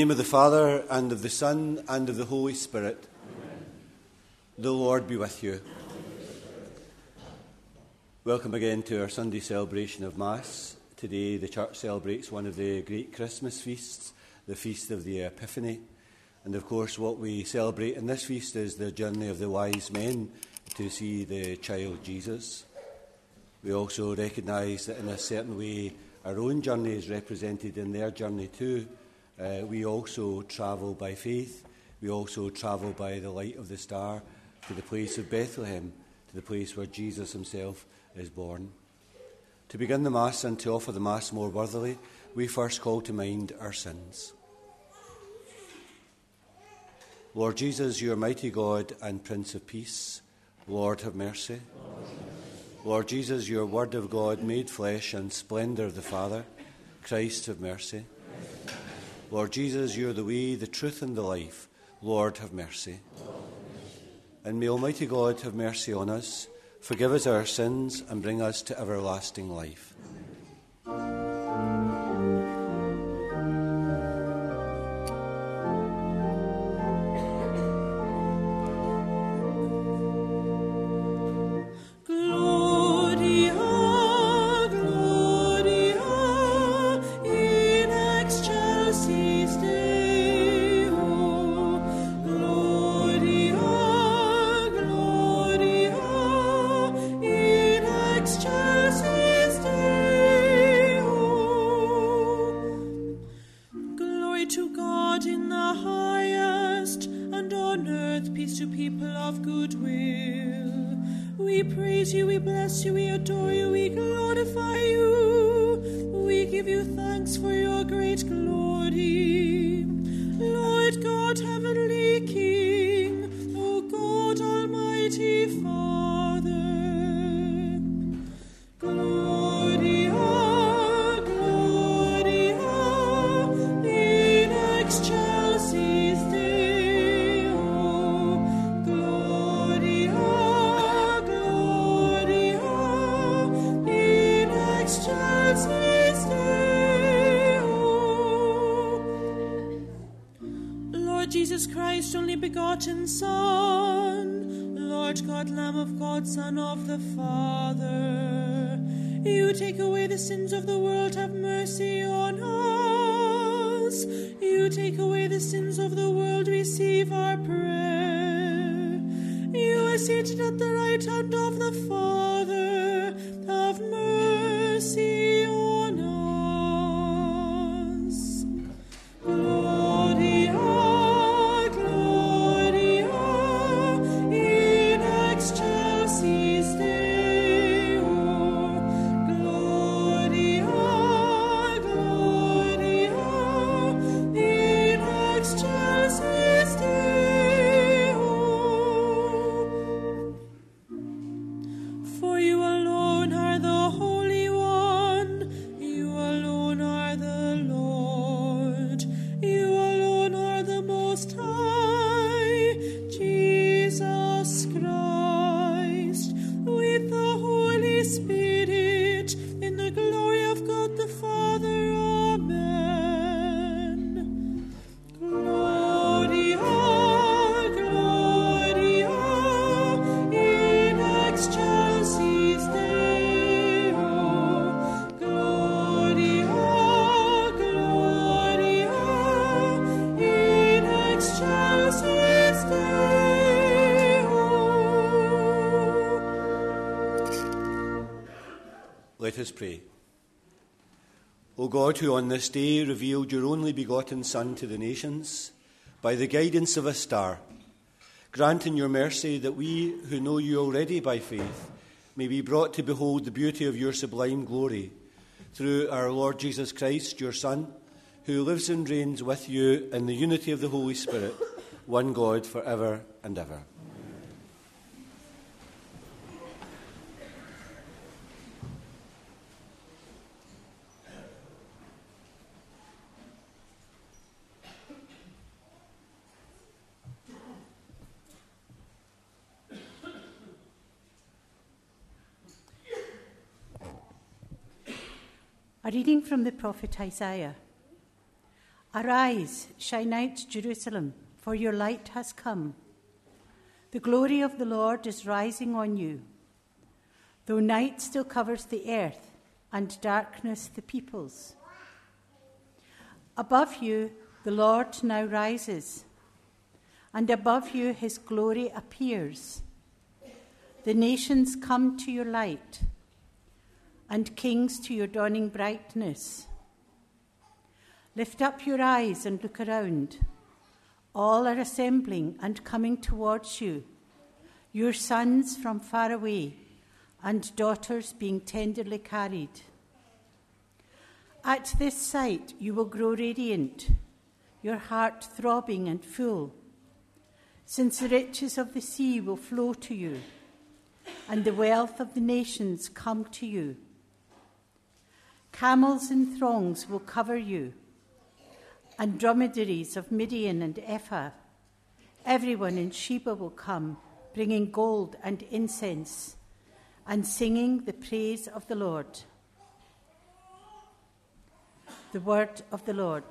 the name of the Father, and of the Son, and of the Holy Spirit. Amen. The Lord be with you. Welcome again to our Sunday celebration of Mass. Today, the Church celebrates one of the great Christmas feasts, the Feast of the Epiphany. And of course, what we celebrate in this feast is the journey of the wise men to see the child Jesus. We also recognise that in a certain way, our own journey is represented in their journey too. Uh, we also travel by faith. We also travel by the light of the star to the place of Bethlehem, to the place where Jesus himself is born. To begin the Mass and to offer the Mass more worthily, we first call to mind our sins. Lord Jesus, you are mighty God and Prince of Peace. Lord, have mercy. Lord Jesus, your Word of God made flesh and splendour of the Father. Christ, have mercy. Lord Jesus, you are the way, the truth, and the life. Lord, have mercy. And may Almighty God have mercy on us, forgive us our sins, and bring us to everlasting life. Father. You take away the sins of the world, have mercy on us. You take away the sins of the world, receive our prayer. You are seated at the right hand of the Father, have mercy who on this day revealed your only begotten Son to the nations by the guidance of a star, grant in your mercy that we who know you already by faith may be brought to behold the beauty of your sublime glory through our Lord Jesus Christ, your Son, who lives and reigns with you in the unity of the Holy Spirit, one God for ever and ever. A reading from the prophet Isaiah. Arise, shine out, Jerusalem, for your light has come. The glory of the Lord is rising on you. Though night still covers the earth and darkness the peoples. Above you, the Lord now rises, and above you, his glory appears. The nations come to your light, and kings to your dawning brightness. Lift up your eyes and look around. All are assembling and coming towards you, your sons from far away, and daughters being tenderly carried. At this sight, you will grow radiant, your heart throbbing and full, since the riches of the sea will flow to you, and the wealth of the nations come to you. Camels and throngs will cover you and dromedaries of Midian and Ephah. Everyone in Sheba will come, bringing gold and incense, and singing the praise of the Lord. The word of the Lord.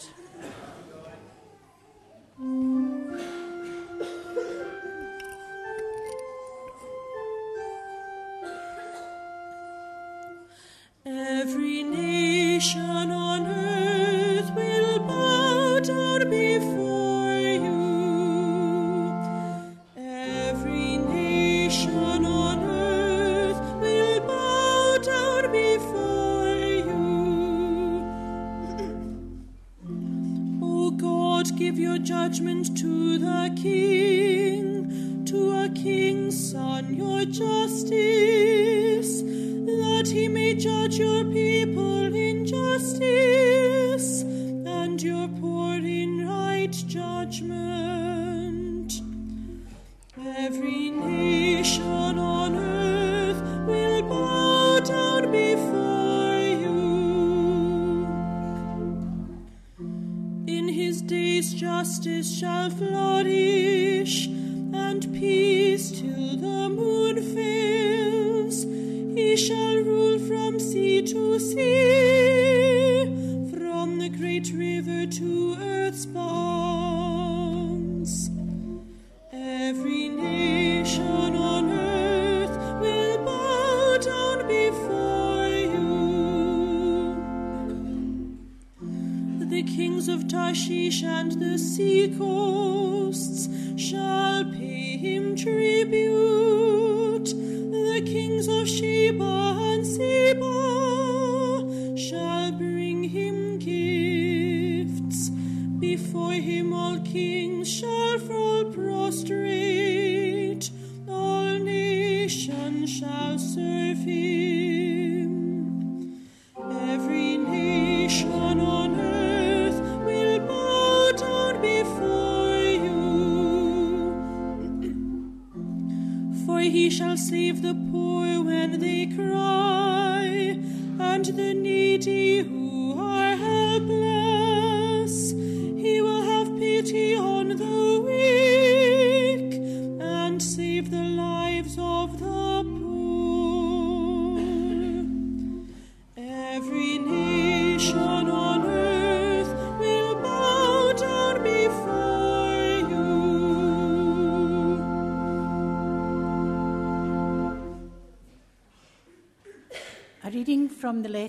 Tarshish and the sea coasts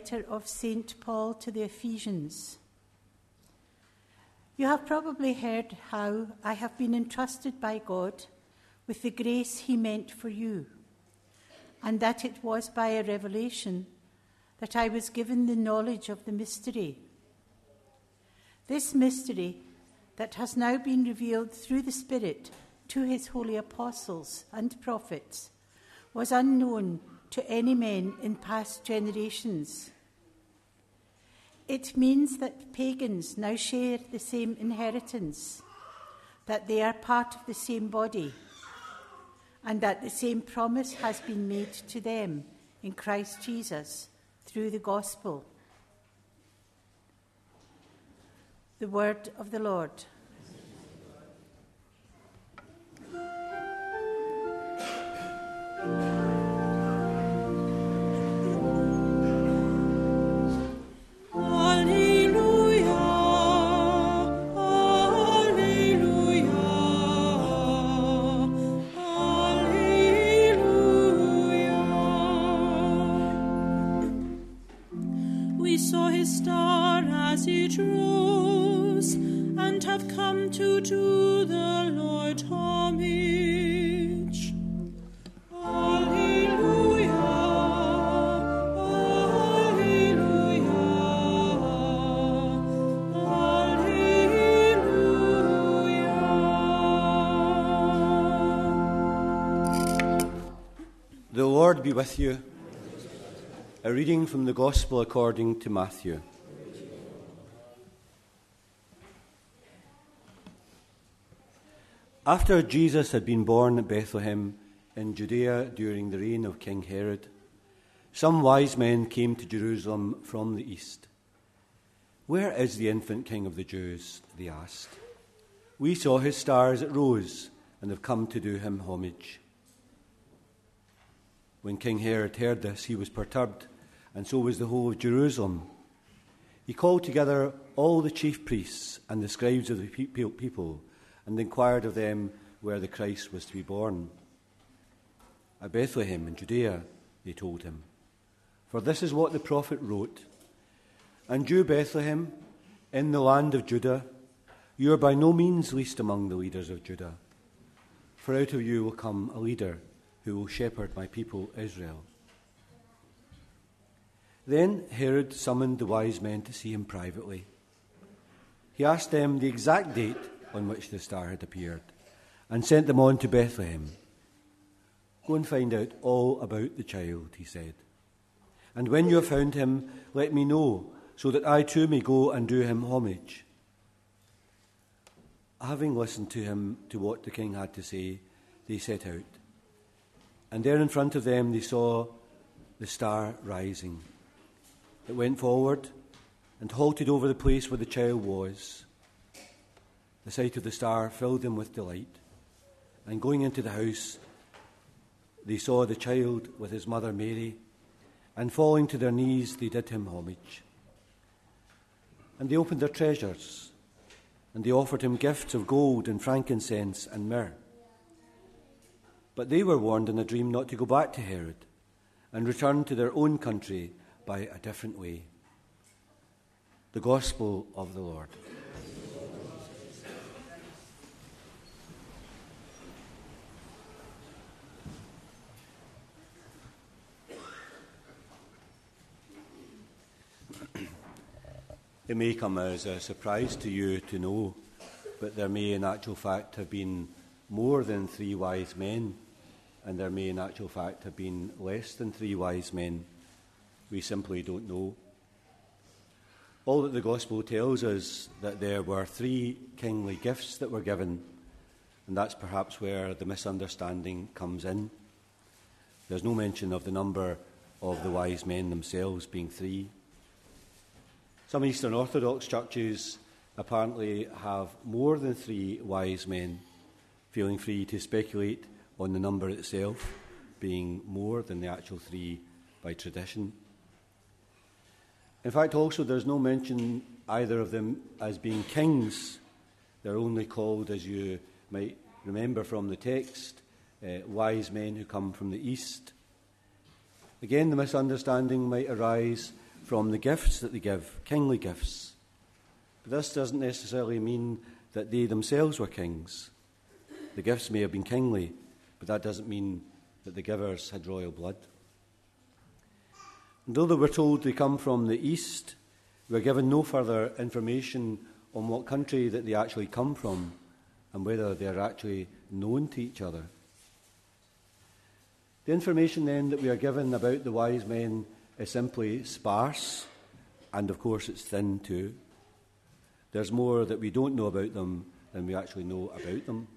letter of St. Paul to the Ephesians. You have probably heard how I have been entrusted by God with the grace He meant for you, and that it was by a revelation that I was given the knowledge of the mystery. This mystery that has now been revealed through the Spirit to His holy apostles and prophets was unknown to any men in past generations. It means that pagans now share the same inheritance, that they are part of the same body, and that the same promise has been made to them in Christ Jesus through the gospel. The word of the Lord. Be with you. A reading from the Gospel according to Matthew. After Jesus had been born at Bethlehem in Judea during the reign of King Herod, some wise men came to Jerusalem from the east. Where is the infant king of the Jews? They asked. We saw his star as it rose and have come to do him homage. When King Herod heard this, he was perturbed, and so was the whole of Jerusalem. He called together all the chief priests and the scribes of the pe- pe- people and inquired of them where the Christ was to be born. At Bethlehem in Judea, they told him. For this is what the prophet wrote And you, Bethlehem, in the land of Judah, you are by no means least among the leaders of Judah. For out of you will come a leader who will shepherd my people Israel. Then Herod summoned the wise men to see him privately. He asked them the exact date on which the star had appeared and sent them on to Bethlehem. Go and find out all about the child, he said. And when you have found him, let me know, so that I too may go and do him homage. Having listened to him, to what the king had to say, they set out. And there in front of them they saw the star rising. It went forward and halted over the place where the child was. The sight of the star filled them with delight. And going into the house, they saw the child with his mother Mary, and falling to their knees, they did him homage. And they opened their treasures, and they offered him gifts of gold and frankincense and myrrh. But they were warned in a dream not to go back to Herod and return to their own country by a different way. The Gospel of the Lord. It may come as a surprise to you to know, but there may in actual fact have been more than three wise men, and there may in actual fact have been less than three wise men. We simply don't know. All that the Gospel tells us that there were three kingly gifts that were given, and that's perhaps where the misunderstanding comes in. There's no mention of the number of the wise men themselves being three. Some Eastern Orthodox churches apparently have more than three wise men, feeling free to speculate on the number itself being more than the actual three by tradition. In fact, also, there's no mention either of them as being kings. They're only called, as you might remember from the text, uh, wise men who come from the east. Again, the misunderstanding might arise from the gifts that they give, kingly gifts. But this doesn't necessarily mean that they themselves were kings. The gifts may have been kingly, but that doesn't mean that the givers had royal blood. And though they were told they come from the east, we're given no further information on what country that they actually come from and whether they are actually known to each other. The information then that we are given about the wise men is simply sparse, and of course it's thin too. There's more that we don't know about them than we actually know about them.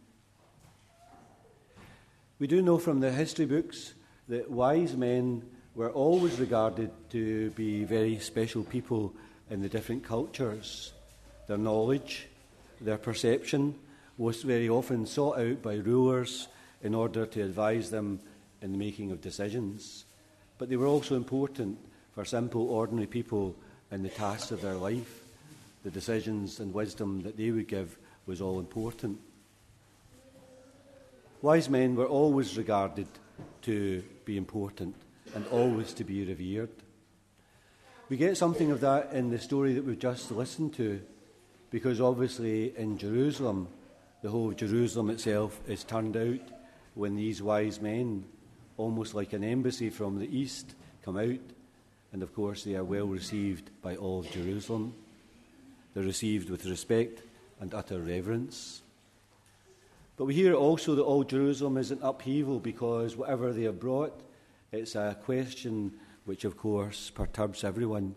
We do know from the history books that wise men were always regarded to be very special people in the different cultures. Their knowledge, their perception was very often sought out by rulers in order to advise them in the making of decisions. But they were also important for simple, ordinary people in the tasks of their life. The decisions and wisdom that they would give was all important. Wise men were always regarded to be important and always to be revered. We get something of that in the story that we've just listened to, because obviously in Jerusalem, the whole of Jerusalem itself is turned out when these wise men, almost like an embassy from the east, come out. And of course, they are well received by all of Jerusalem. They're received with respect and utter reverence. But we hear also that all Jerusalem is in upheaval because whatever they have brought, it's a question which, of course, perturbs everyone.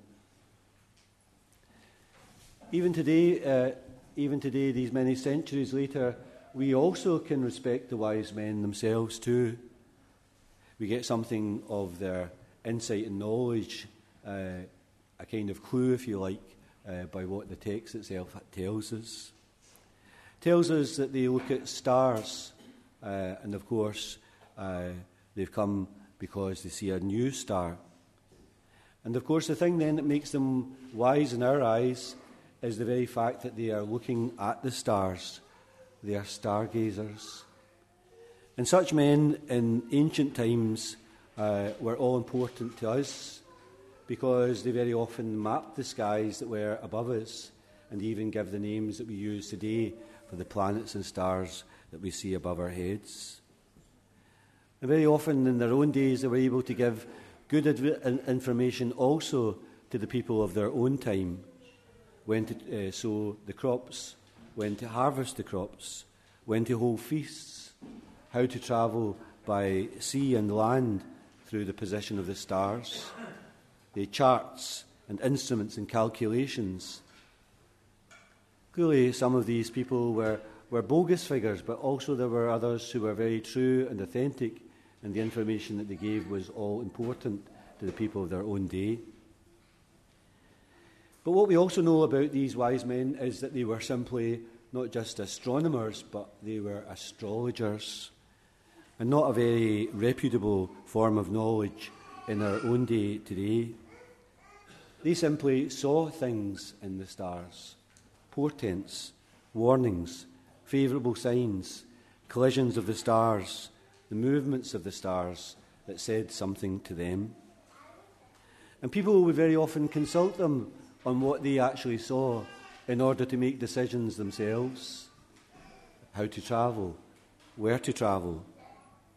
Even today, uh, even today, these many centuries later, we also can respect the wise men themselves too. We get something of their insight and knowledge, uh, a kind of clue, if you like, uh, by what the text itself tells us. Tells us that they look at stars, uh, and of course, uh, they've come because they see a new star. And of course, the thing then that makes them wise in our eyes is the very fact that they are looking at the stars. They are stargazers. And such men in ancient times uh, were all important to us because they very often mapped the skies that were above us and even give the names that we use today for the planets and stars that we see above our heads. And very often in their own days, they were able to give good adv- information also to the people of their own time when to uh, sow the crops, when to harvest the crops, when to hold feasts, how to travel by sea and land through the position of the stars, the charts and instruments and calculations. Clearly, some of these people were, were bogus figures, but also there were others who were very true and authentic and the information that they gave was all important to the people of their own day. But what we also know about these wise men is that they were simply not just astronomers, but they were astrologers, and not a very reputable form of knowledge in our own day today. They simply saw things in the stars portents, warnings, favourable signs, collisions of the stars, the movements of the stars that said something to them. And people would very often consult them on what they actually saw in order to make decisions themselves how to travel, where to travel.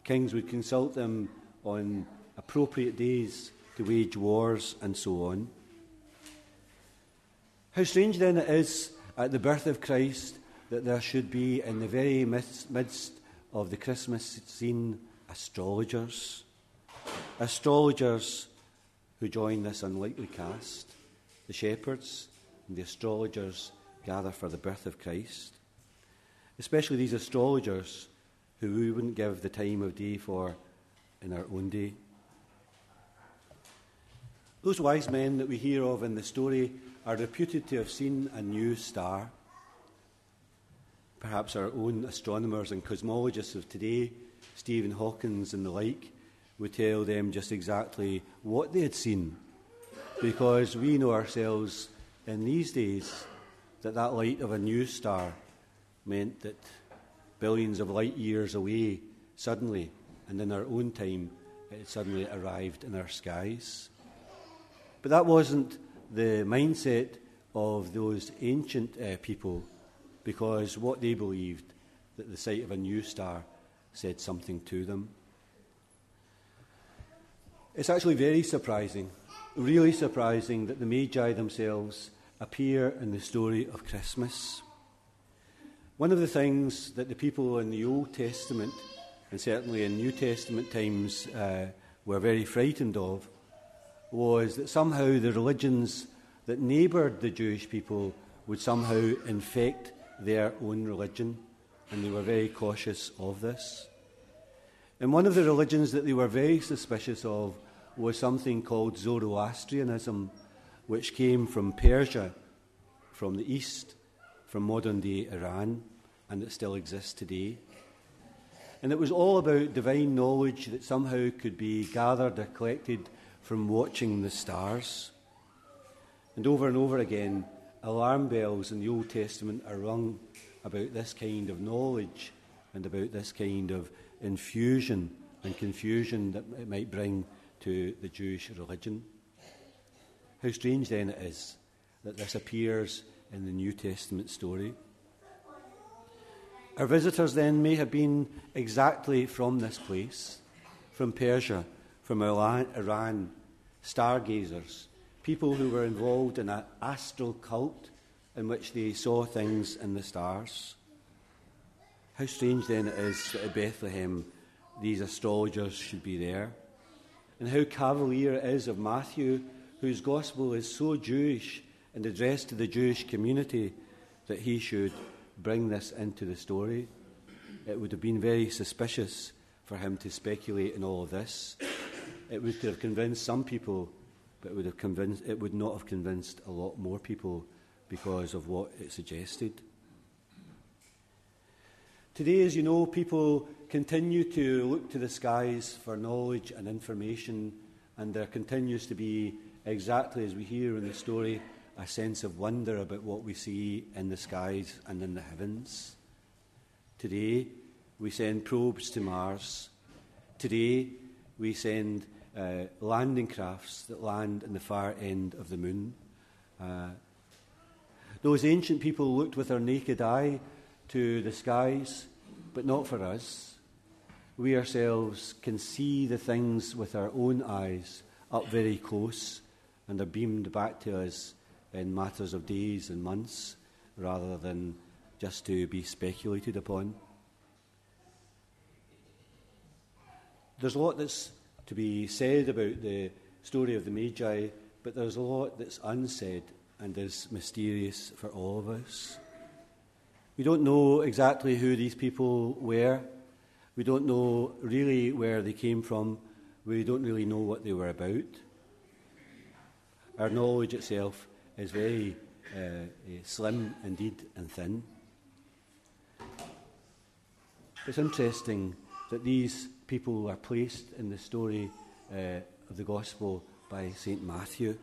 Kings would consult them on appropriate days to wage wars and so on. How strange then it is at the birth of Christ that there should be in the very midst of the Christmas scene astrologers. Astrologers who join this unlikely cast. The shepherds and the astrologers gather for the birth of Christ. Especially these astrologers who we wouldn't give the time of day for in our own day. Those wise men that we hear of in the story are reputed to have seen a new star perhaps our own astronomers and cosmologists of today, Stephen Hawkins and the like, would tell them just exactly what they had seen. Because we know ourselves in these days that that light of a new star meant that billions of light years away, suddenly, and in our own time, it suddenly arrived in our skies. But that wasn't the mindset of those ancient uh, people because what they believed that the sight of a new star said something to them. It's actually very surprising, really surprising, that the Magi themselves appear in the story of Christmas. One of the things that the people in the Old Testament, and certainly in New Testament times, uh, were very frightened of was that somehow the religions that neighboured the Jewish people would somehow infect their own religion, and they were very cautious of this. And one of the religions that they were very suspicious of was something called Zoroastrianism, which came from Persia, from the east, from modern day Iran, and it still exists today. And it was all about divine knowledge that somehow could be gathered or collected from watching the stars. And over and over again, alarm bells in the Old Testament are rung about this kind of knowledge and about this kind of infusion and confusion that it might bring to the Jewish religion. How strange then it is that this appears in the New Testament story. Our visitors then may have been exactly from this place, from Persia, from Iran, stargazers, people who were involved in an astral cult in which they saw things in the stars. How strange then it is that at Bethlehem these astrologers should be there. And how cavalier it is of Matthew, whose gospel is so Jewish and addressed to the Jewish community, that he should bring this into the story. It would have been very suspicious for him to speculate in all of this. It would have convinced some people, but it would, have convinced, it would not have convinced a lot more people because of what it suggested. Today, as you know, people continue to look to the skies for knowledge and information, and there continues to be, exactly as we hear in the story, a sense of wonder about what we see in the skies and in the heavens. Today, we send probes to Mars. Today, we send uh, landing crafts that land in the far end of the moon. Uh, those ancient people looked with their naked eye to the skies, but not for us. We ourselves can see the things with our own eyes up very close and are beamed back to us in matters of days and months rather than just to be speculated upon. There's a lot that's to be said about the story of the Magi, but there's a lot that's unsaid and is mysterious for all of us. We don't know exactly who these people were. We don't know really where they came from. We don't really know what they were about. Our knowledge itself is very uh, uh slim indeed and thin. It's interesting that these people are placed in the story uh, of the Gospel by St. Matthew.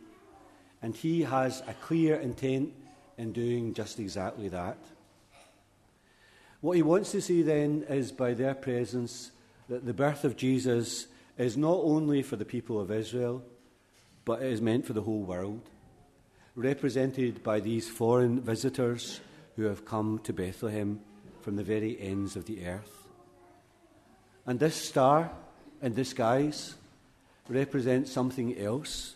And he has a clear intent in doing just exactly that. What he wants to see then is by their presence that the birth of Jesus is not only for the people of Israel, but it is meant for the whole world, represented by these foreign visitors who have come to Bethlehem from the very ends of the earth. And this star in skies represents something else.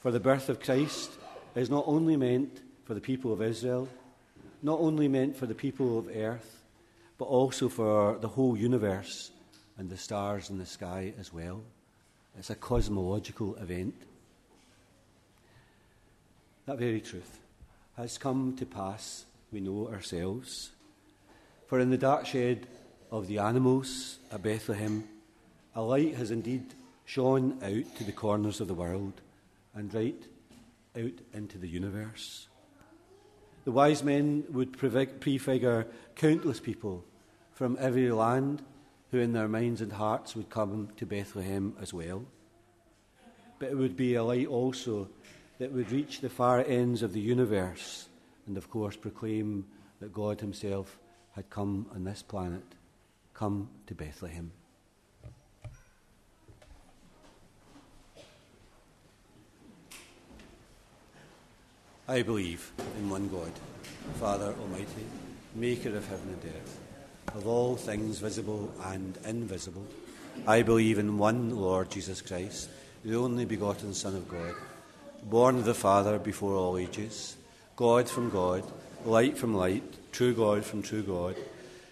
For the birth of Christ is not only meant for the people of Israel, not only meant for the people of earth, but also for the whole universe and the stars in the sky as well. It's a cosmological event. That very truth has come to pass, we know ourselves. For in the dark shed of the animals at Bethlehem, a light has indeed shone out to the corners of the world and right out into the universe. The wise men would prefigure countless people from every land who, in their minds and hearts, would come to Bethlehem as well. But it would be a light also that would reach the far ends of the universe and, of course, proclaim that God Himself had come on this planet come to Bethlehem. I believe in one God, Father Almighty, maker of heaven and earth, of all things visible and invisible. I believe in one Lord Jesus Christ, the only begotten Son of God, born of the Father before all ages, God from God, light from light, true God from true God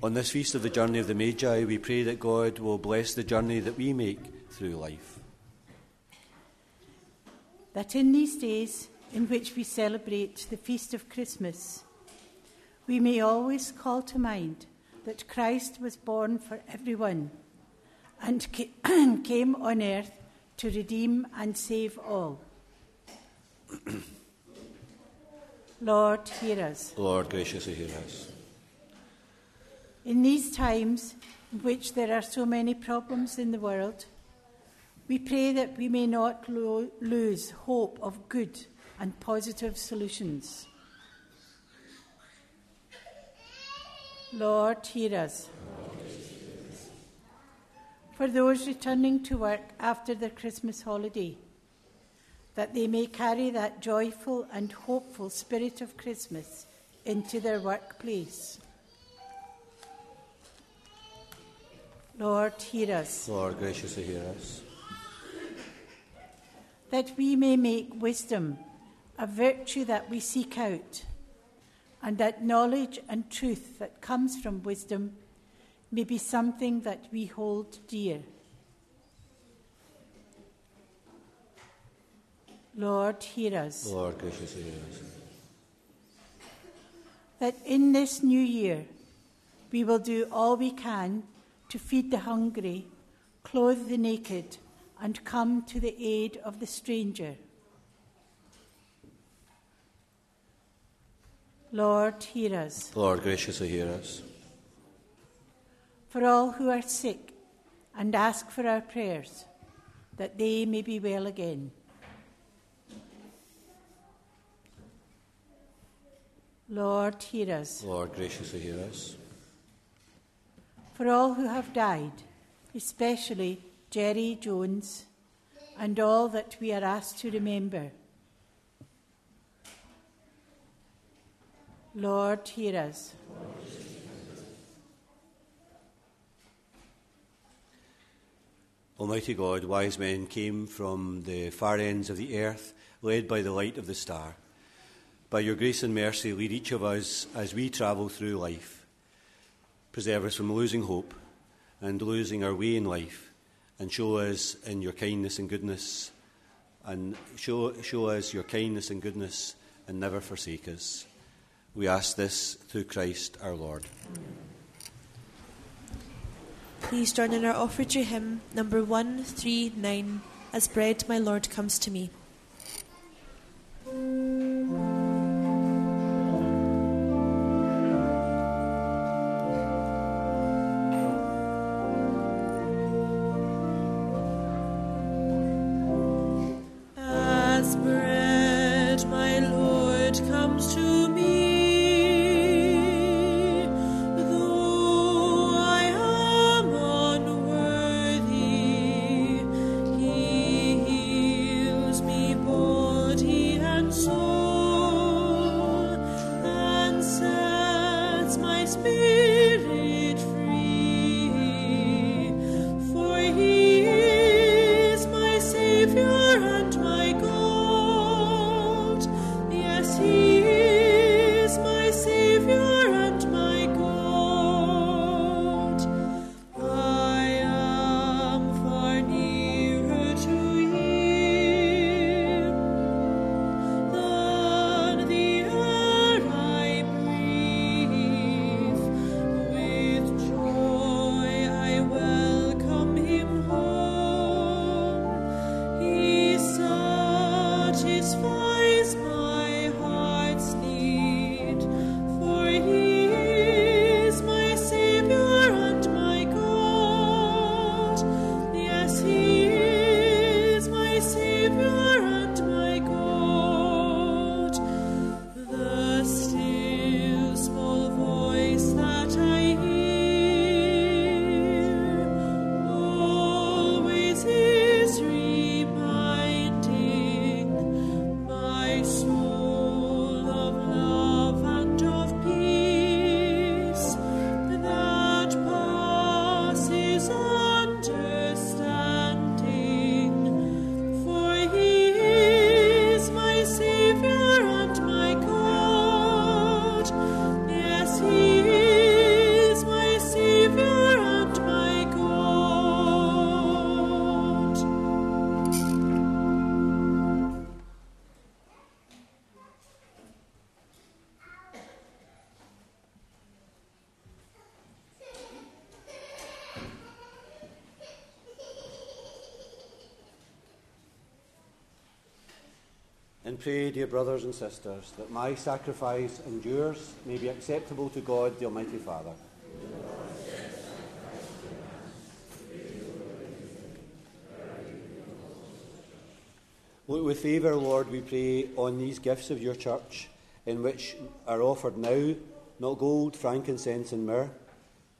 On this feast of the journey of the Magi, we pray that God will bless the journey that we make through life. That in these days in which we celebrate the feast of Christmas, we may always call to mind that Christ was born for everyone and came on earth to redeem and save all. Lord, hear us. Lord, graciously hear us. In these times in which there are so many problems in the world, we pray that we may not lo- lose hope of good and positive solutions. Lord, hear us. For those returning to work after the Christmas holiday, that they may carry that joyful and hopeful spirit of Christmas into their workplace. Lord, hear us. Lord, graciously hear us. That we may make wisdom a virtue that we seek out, and that knowledge and truth that comes from wisdom may be something that we hold dear. Lord, hear us. Lord, graciously hear us. That in this new year we will do all we can to feed the hungry, clothe the naked, and come to the aid of the stranger. Lord, hear us. Lord, graciously hear us. For all who are sick, and ask for our prayers, that they may be well again. Lord, hear us. Lord, graciously hear us. For all who have died, especially Jerry Jones, and all that we are asked to remember. Lord, hear us. Almighty God, wise men came from the far ends of the earth, led by the light of the star. By your grace and mercy, lead each of us as we travel through life. Preserve us from losing hope and losing our way in life, and show us in your kindness and goodness, and show, show us your kindness and goodness, and never forsake us. We ask this through Christ our Lord. Please join in our offertory hymn, number 139, As Bread My Lord Comes to Me. Dear brothers and sisters, that my sacrifice and yours may be acceptable to God, the Almighty Father. Look with favour, Lord, we pray, on these gifts of your church, in which are offered now not gold, frankincense, and myrrh,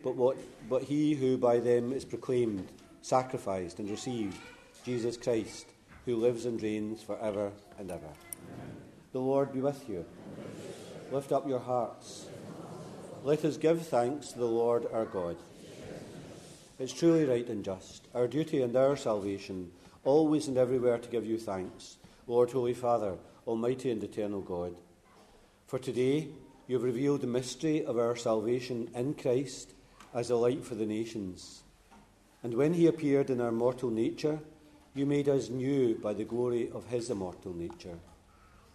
but, what, but he who by them is proclaimed, sacrificed, and received, Jesus Christ, who lives and reigns for ever and ever. The Lord be with you. Lift up your hearts. Let us give thanks to the Lord our God. It's truly right and just, our duty and our salvation, always and everywhere to give you thanks, Lord, Holy Father, Almighty and eternal God. For today, you have revealed the mystery of our salvation in Christ as a light for the nations. And when he appeared in our mortal nature, you made us new by the glory of his immortal nature.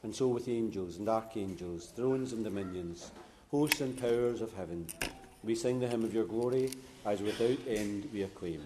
And so with angels and archangels, thrones and dominions, hosts and powers of heaven, we sing the hymn of your glory as without end we acclaim.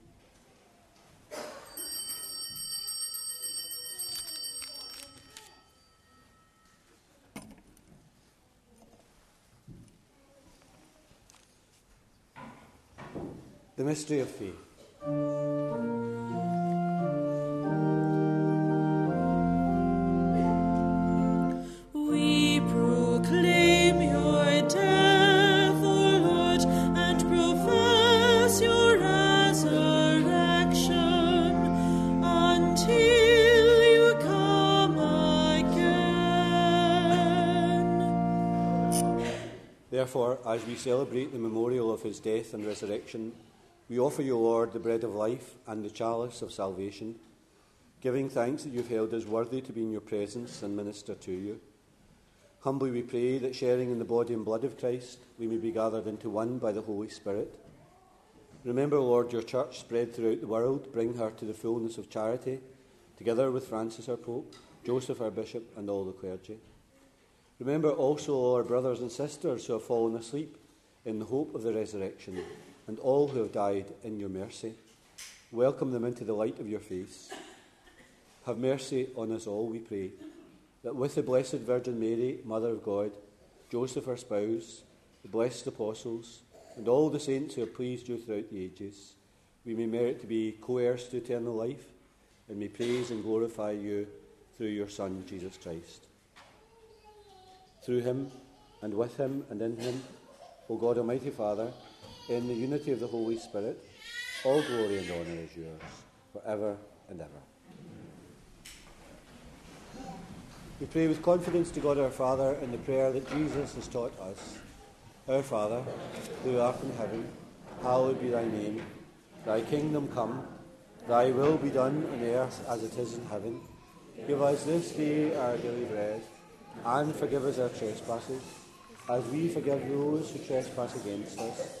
The mystery of faith. We proclaim your death, O Lord, and profess your resurrection until you come again. Therefore, as we celebrate the memorial of his death and resurrection, we offer you, Lord, the bread of life and the chalice of salvation, giving thanks that you've held us worthy to be in your presence and minister to you. Humbly we pray that sharing in the body and blood of Christ, we may be gathered into one by the Holy Spirit. Remember, Lord, your church spread throughout the world, bring her to the fullness of charity, together with Francis our Pope, Joseph our Bishop, and all the clergy. Remember also our brothers and sisters who have fallen asleep in the hope of the resurrection and all who have died in your mercy. Welcome them into the light of your face. Have mercy on us all, we pray, that with the Blessed Virgin Mary, Mother of God, Joseph her spouse, the blessed apostles, and all the saints who have pleased you throughout the ages, we may merit to be co heirs to eternal life, and may praise and glorify you through your Son, Jesus Christ. Through him, and with him, and in him, O God Almighty Father, in the unity of the Holy Spirit, all glory and honour is yours, forever and ever. We pray with confidence to God our Father in the prayer that Jesus has taught us. Our Father, who art in heaven, hallowed be thy name. Thy kingdom come, thy will be done on earth as it is in heaven. Give us this day our daily bread, and forgive us our trespasses, as we forgive those who trespass against us.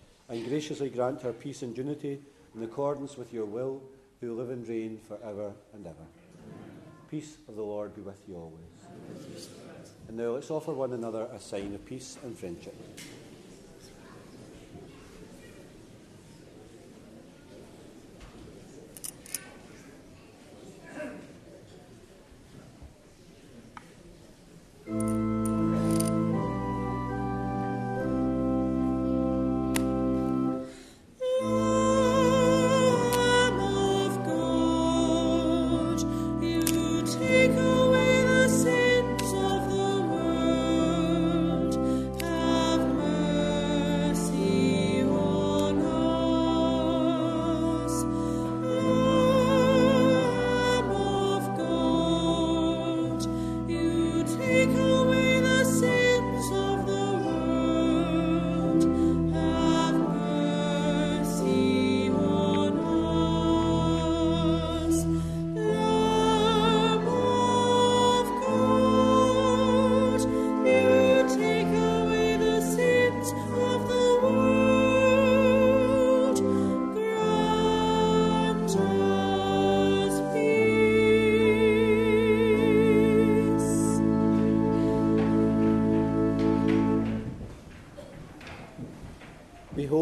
and graciously grant her peace and unity in accordance with your will, who live and reign for ever and ever. Peace of the Lord be with you always. And now let's offer one another a sign of peace and friendship.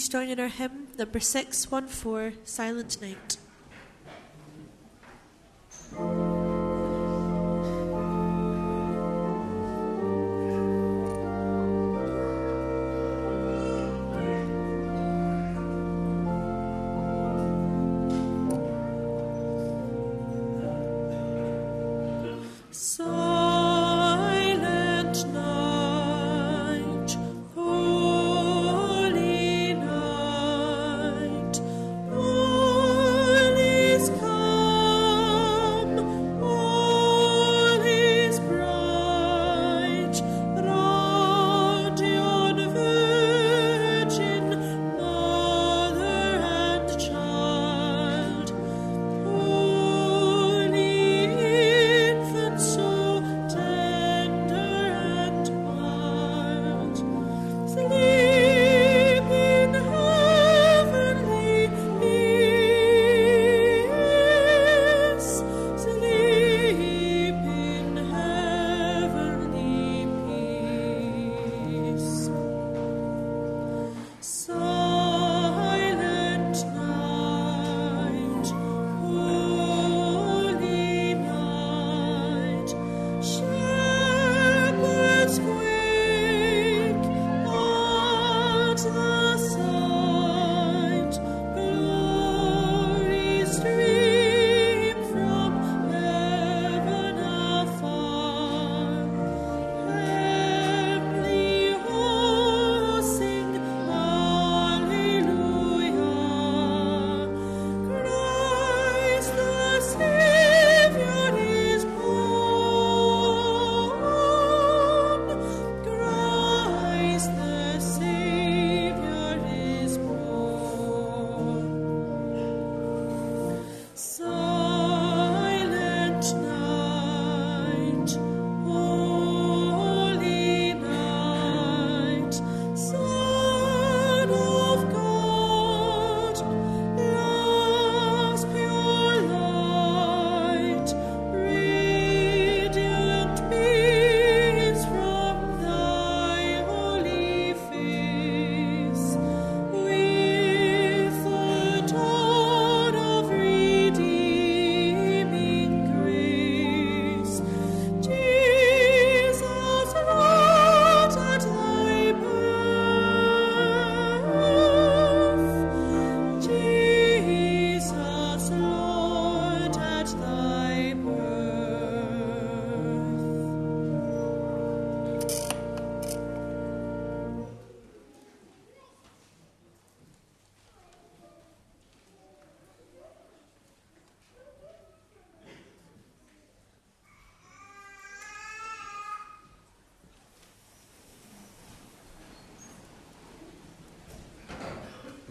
Please join in our hymn number 614, Silent Night.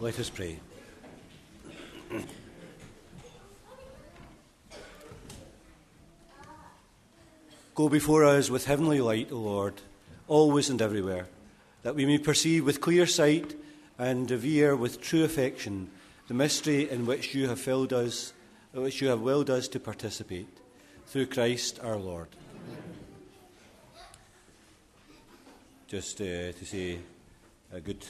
Let us pray. Go before us with heavenly light, O Lord, always and everywhere, that we may perceive with clear sight and revere with true affection the mystery in which you have filled us, in which you have willed us to participate, through Christ our Lord. Just uh, to say a good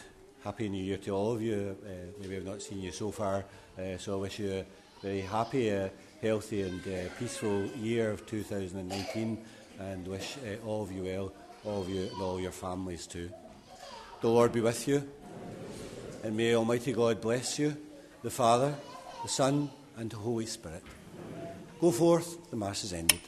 happy new year to all of you. Uh, maybe I've not seen you so far, uh, so I wish you a very happy, uh, healthy, and uh, peaceful year of 2019, and wish uh, all of you well, all of you and all your families too. The Lord be with you, and may Almighty God bless you, the Father, the Son, and the Holy Spirit. Go forth, the Mass is ended.